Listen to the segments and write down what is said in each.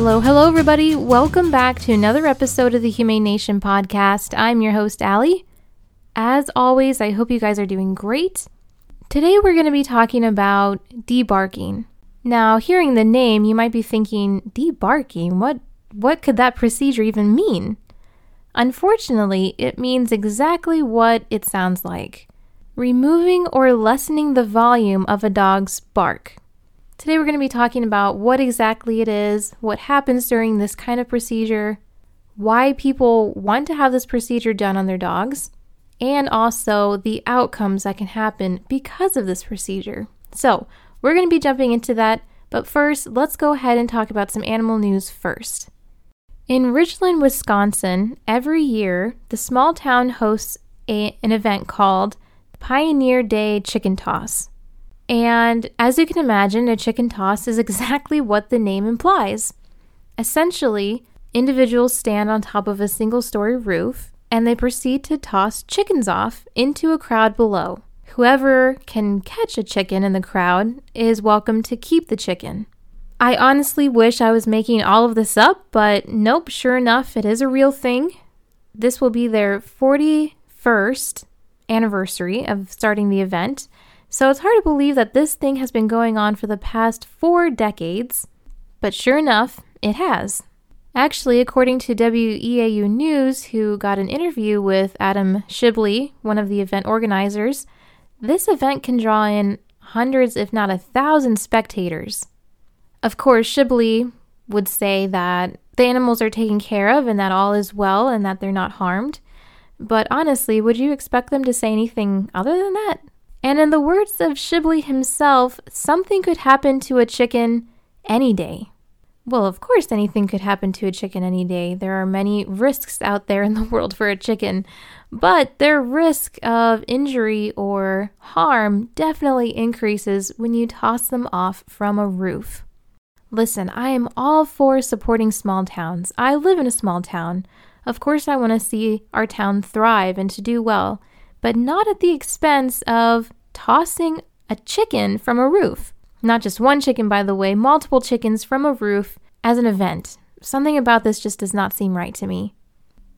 Hello, hello, everybody. Welcome back to another episode of the Humane Nation podcast. I'm your host, Allie. As always, I hope you guys are doing great. Today, we're going to be talking about debarking. Now, hearing the name, you might be thinking, debarking? What, what could that procedure even mean? Unfortunately, it means exactly what it sounds like removing or lessening the volume of a dog's bark. Today, we're going to be talking about what exactly it is, what happens during this kind of procedure, why people want to have this procedure done on their dogs, and also the outcomes that can happen because of this procedure. So, we're going to be jumping into that, but first, let's go ahead and talk about some animal news first. In Ridgeland, Wisconsin, every year, the small town hosts a, an event called Pioneer Day Chicken Toss. And as you can imagine, a chicken toss is exactly what the name implies. Essentially, individuals stand on top of a single story roof and they proceed to toss chickens off into a crowd below. Whoever can catch a chicken in the crowd is welcome to keep the chicken. I honestly wish I was making all of this up, but nope, sure enough, it is a real thing. This will be their 41st anniversary of starting the event, so it's hard to believe that this thing has been going on for the past four decades, but sure enough, it has. Actually, according to WEAU News, who got an interview with Adam Shibley, one of the event organizers, this event can draw in hundreds, if not a thousand, spectators. Of course, Shibley would say that the animals are taken care of and that all is well and that they're not harmed. But honestly, would you expect them to say anything other than that? And in the words of Shibley himself, something could happen to a chicken any day. Well, of course, anything could happen to a chicken any day. There are many risks out there in the world for a chicken, but their risk of injury or harm definitely increases when you toss them off from a roof. Listen, I am all for supporting small towns. I live in a small town. Of course, I want to see our town thrive and to do well but not at the expense of tossing a chicken from a roof. Not just one chicken, by the way, multiple chickens from a roof as an event. Something about this just does not seem right to me.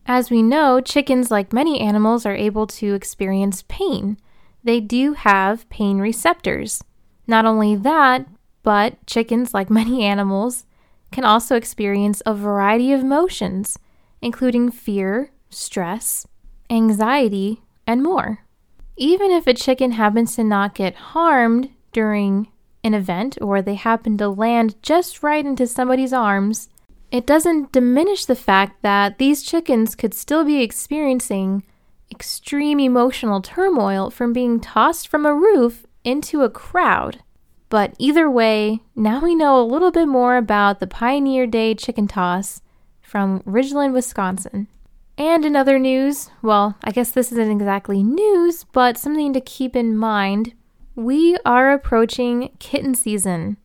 As we know, chickens, like many animals, are able to experience pain. They do have pain receptors. Not only that, but chickens, like many animals, can also experience a variety of emotions, including fear, stress, anxiety, and more. Even if a chicken happens to not get harmed during an event or they happen to land just right into somebody's arms, it doesn't diminish the fact that these chickens could still be experiencing extreme emotional turmoil from being tossed from a roof into a crowd. But either way, now we know a little bit more about the Pioneer Day chicken toss from Ridgeland, Wisconsin. And in other news, well, I guess this isn't exactly news, but something to keep in mind. We are approaching kitten season.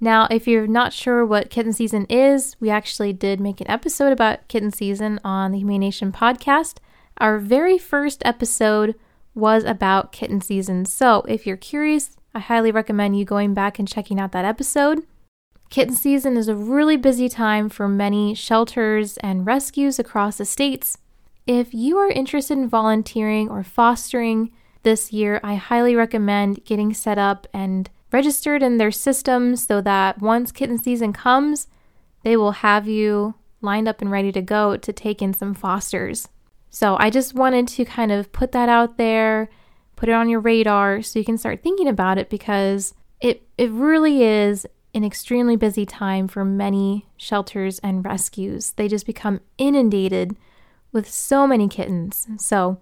Now, if you're not sure what kitten season is, we actually did make an episode about kitten season on the Humane Nation podcast. Our very first episode was about kitten season. So if you're curious, I highly recommend you going back and checking out that episode. Kitten season is a really busy time for many shelters and rescues across the states. If you are interested in volunteering or fostering this year, I highly recommend getting set up and registered in their systems so that once kitten season comes, they will have you lined up and ready to go to take in some fosters. So I just wanted to kind of put that out there, put it on your radar so you can start thinking about it because it it really is an extremely busy time for many shelters and rescues. They just become inundated with so many kittens. So,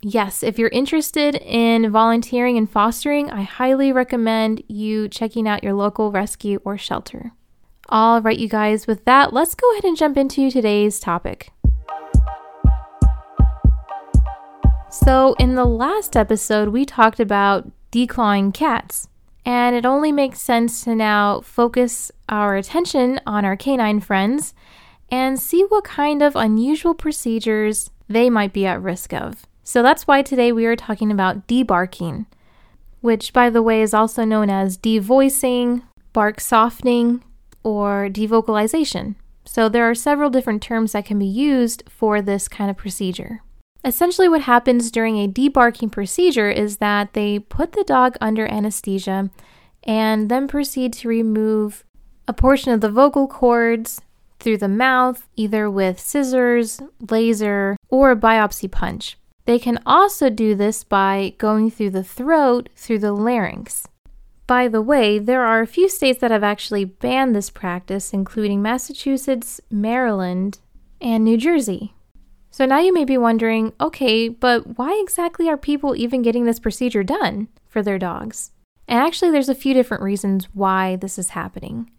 yes, if you're interested in volunteering and fostering, I highly recommend you checking out your local rescue or shelter. All right, you guys, with that, let's go ahead and jump into today's topic. So, in the last episode, we talked about declawing cats. And it only makes sense to now focus our attention on our canine friends and see what kind of unusual procedures they might be at risk of. So that's why today we are talking about debarking, which, by the way, is also known as devoicing, bark softening, or devocalization. So there are several different terms that can be used for this kind of procedure. Essentially, what happens during a debarking procedure is that they put the dog under anesthesia and then proceed to remove a portion of the vocal cords through the mouth, either with scissors, laser, or a biopsy punch. They can also do this by going through the throat through the larynx. By the way, there are a few states that have actually banned this practice, including Massachusetts, Maryland, and New Jersey. So now you may be wondering okay, but why exactly are people even getting this procedure done for their dogs? And actually, there's a few different reasons why this is happening.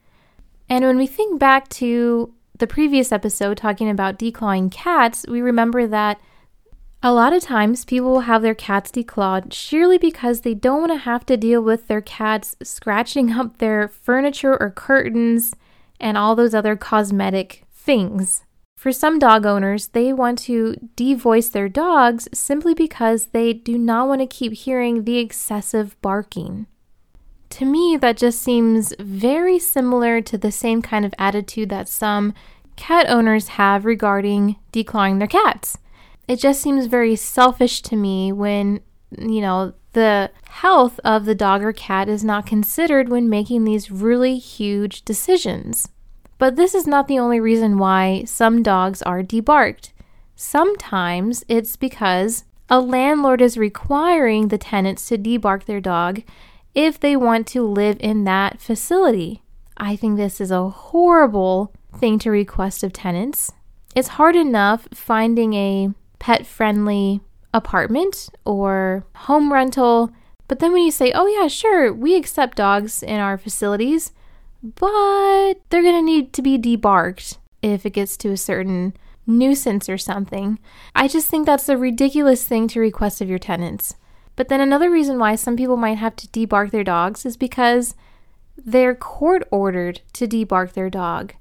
And when we think back to the previous episode talking about declawing cats, we remember that a lot of times people will have their cats declawed sheerly because they don't want to have to deal with their cats scratching up their furniture or curtains and all those other cosmetic things. For some dog owners, they want to devoice their dogs simply because they do not want to keep hearing the excessive barking. To me, that just seems very similar to the same kind of attitude that some cat owners have regarding declawing their cats. It just seems very selfish to me when, you know, the health of the dog or cat is not considered when making these really huge decisions. But this is not the only reason why some dogs are debarked. Sometimes it's because a landlord is requiring the tenants to debark their dog if they want to live in that facility. I think this is a horrible thing to request of tenants. It's hard enough finding a pet friendly apartment or home rental, but then when you say, oh, yeah, sure, we accept dogs in our facilities, but they're going to need to be debarked if it gets to a certain nuisance or something. I just think that's a ridiculous thing to request of your tenants. But then another reason why some people might have to debark their dogs is because they're court ordered to debark their dog.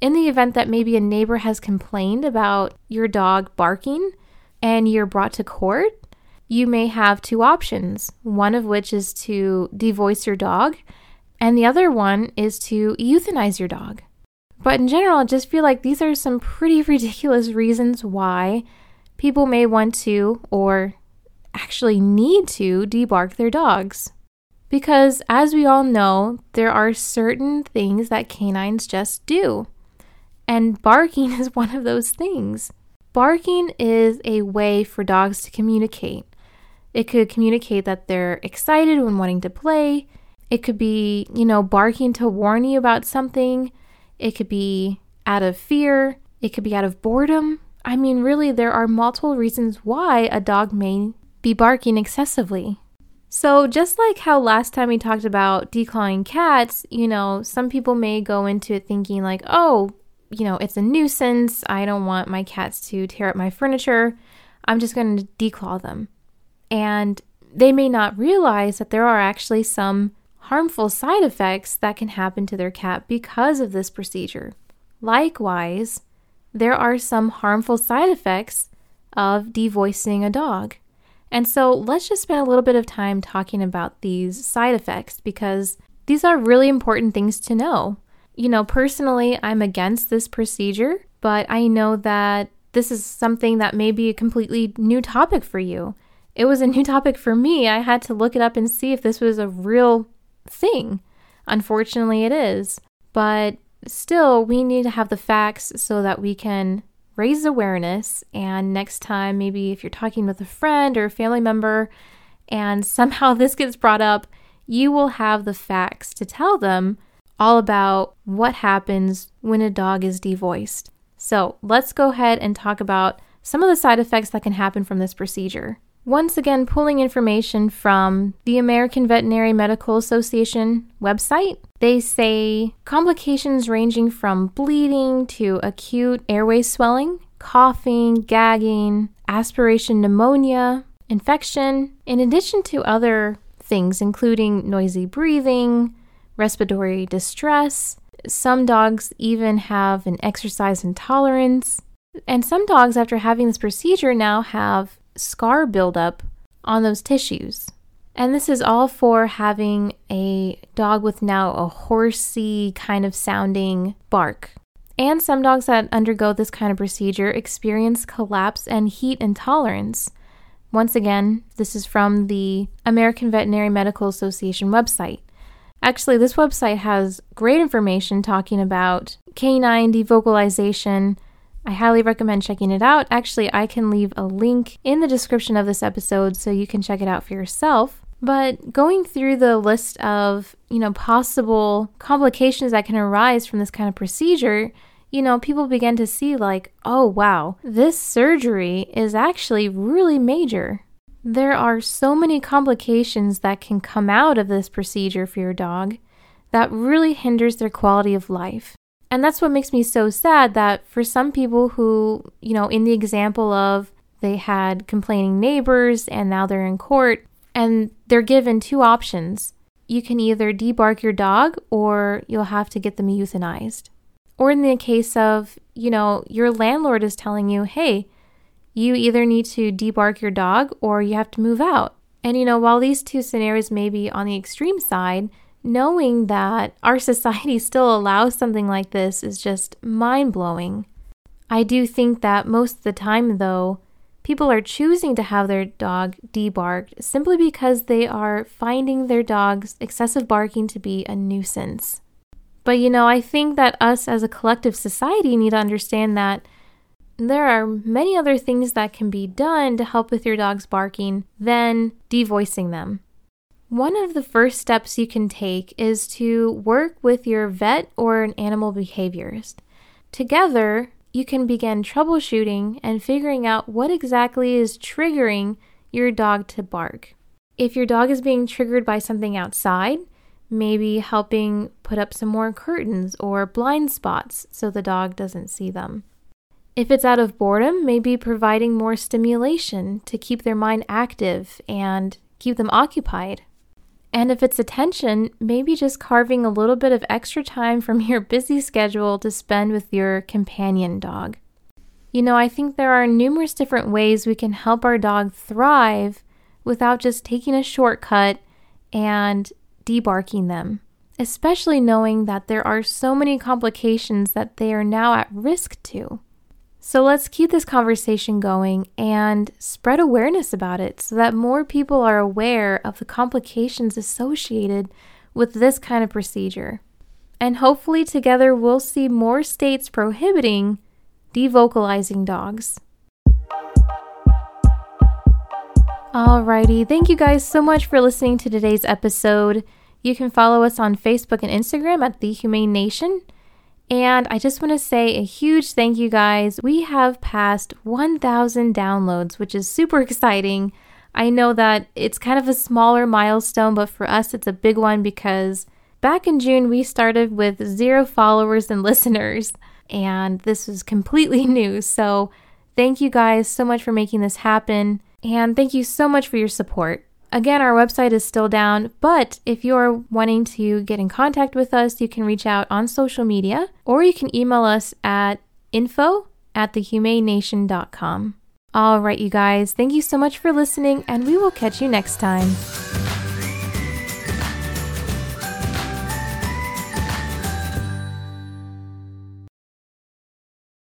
In the event that maybe a neighbor has complained about your dog barking and you're brought to court, you may have two options. One of which is to devoice your dog and the other one is to euthanize your dog. But in general, I just feel like these are some pretty ridiculous reasons why people may want to or actually need to debark their dogs. Because as we all know, there are certain things that canines just do. And barking is one of those things. Barking is a way for dogs to communicate. It could communicate that they're excited when wanting to play. It could be, you know, barking to warn you about something. It could be out of fear. It could be out of boredom. I mean, really, there are multiple reasons why a dog may be barking excessively. So, just like how last time we talked about declawing cats, you know, some people may go into it thinking, like, oh, you know, it's a nuisance. I don't want my cats to tear up my furniture. I'm just going to declaw them. And they may not realize that there are actually some harmful side effects that can happen to their cat because of this procedure. Likewise, there are some harmful side effects of devoicing a dog. And so let's just spend a little bit of time talking about these side effects because these are really important things to know. You know, personally, I'm against this procedure, but I know that this is something that may be a completely new topic for you. It was a new topic for me. I had to look it up and see if this was a real thing. Unfortunately, it is. But still, we need to have the facts so that we can raise awareness. And next time, maybe if you're talking with a friend or a family member and somehow this gets brought up, you will have the facts to tell them all about what happens when a dog is devoiced. So let's go ahead and talk about some of the side effects that can happen from this procedure. Once again, pulling information from the American Veterinary Medical Association website, they say complications ranging from bleeding to acute airway swelling, coughing, gagging, aspiration pneumonia, infection, in addition to other things, including noisy breathing, respiratory distress. Some dogs even have an exercise intolerance. And some dogs, after having this procedure, now have scar buildup on those tissues. And this is all for having a dog with now a horsey kind of sounding bark. And some dogs that undergo this kind of procedure experience collapse and heat intolerance. Once again, this is from the American Veterinary Medical Association website. Actually, this website has great information talking about canine devocalization. I highly recommend checking it out. Actually, I can leave a link in the description of this episode so you can check it out for yourself. But going through the list of, you know, possible complications that can arise from this kind of procedure, you know, people begin to see like, oh wow, this surgery is actually really major. There are so many complications that can come out of this procedure for your dog that really hinders their quality of life. And that's what makes me so sad that for some people who, you know, in the example of they had complaining neighbors and now they're in court, and they're given two options. You can either debark your dog or you'll have to get them euthanized. Or in the case of, you know, your landlord is telling you, hey, you either need to debark your dog or you have to move out. And, you know, while these two scenarios may be on the extreme side, knowing that our society still allows something like this is just mind blowing. I do think that most of the time, though, People are choosing to have their dog debarked simply because they are finding their dog's excessive barking to be a nuisance. But you know, I think that us as a collective society need to understand that there are many other things that can be done to help with your dog's barking than devoicing them. One of the first steps you can take is to work with your vet or an animal behaviorist. Together, you can begin troubleshooting and figuring out what exactly is triggering your dog to bark. If your dog is being triggered by something outside, maybe helping put up some more curtains or blind spots so the dog doesn't see them. If it's out of boredom, maybe providing more stimulation to keep their mind active and keep them occupied. And if it's attention, maybe just carving a little bit of extra time from your busy schedule to spend with your companion dog. You know, I think there are numerous different ways we can help our dog thrive without just taking a shortcut and debarking them, especially knowing that there are so many complications that they are now at risk to. So let's keep this conversation going and spread awareness about it so that more people are aware of the complications associated with this kind of procedure. And hopefully, together, we'll see more states prohibiting devocalizing dogs. Alrighty, thank you guys so much for listening to today's episode. You can follow us on Facebook and Instagram at The Humane Nation. And I just want to say a huge thank you, guys. We have passed 1,000 downloads, which is super exciting. I know that it's kind of a smaller milestone, but for us, it's a big one because back in June, we started with zero followers and listeners, and this was completely new. So, thank you guys so much for making this happen, and thank you so much for your support. Again, our website is still down, but if you're wanting to get in contact with us, you can reach out on social media or you can email us at info at thehumanenation.com. All right, you guys, thank you so much for listening, and we will catch you next time.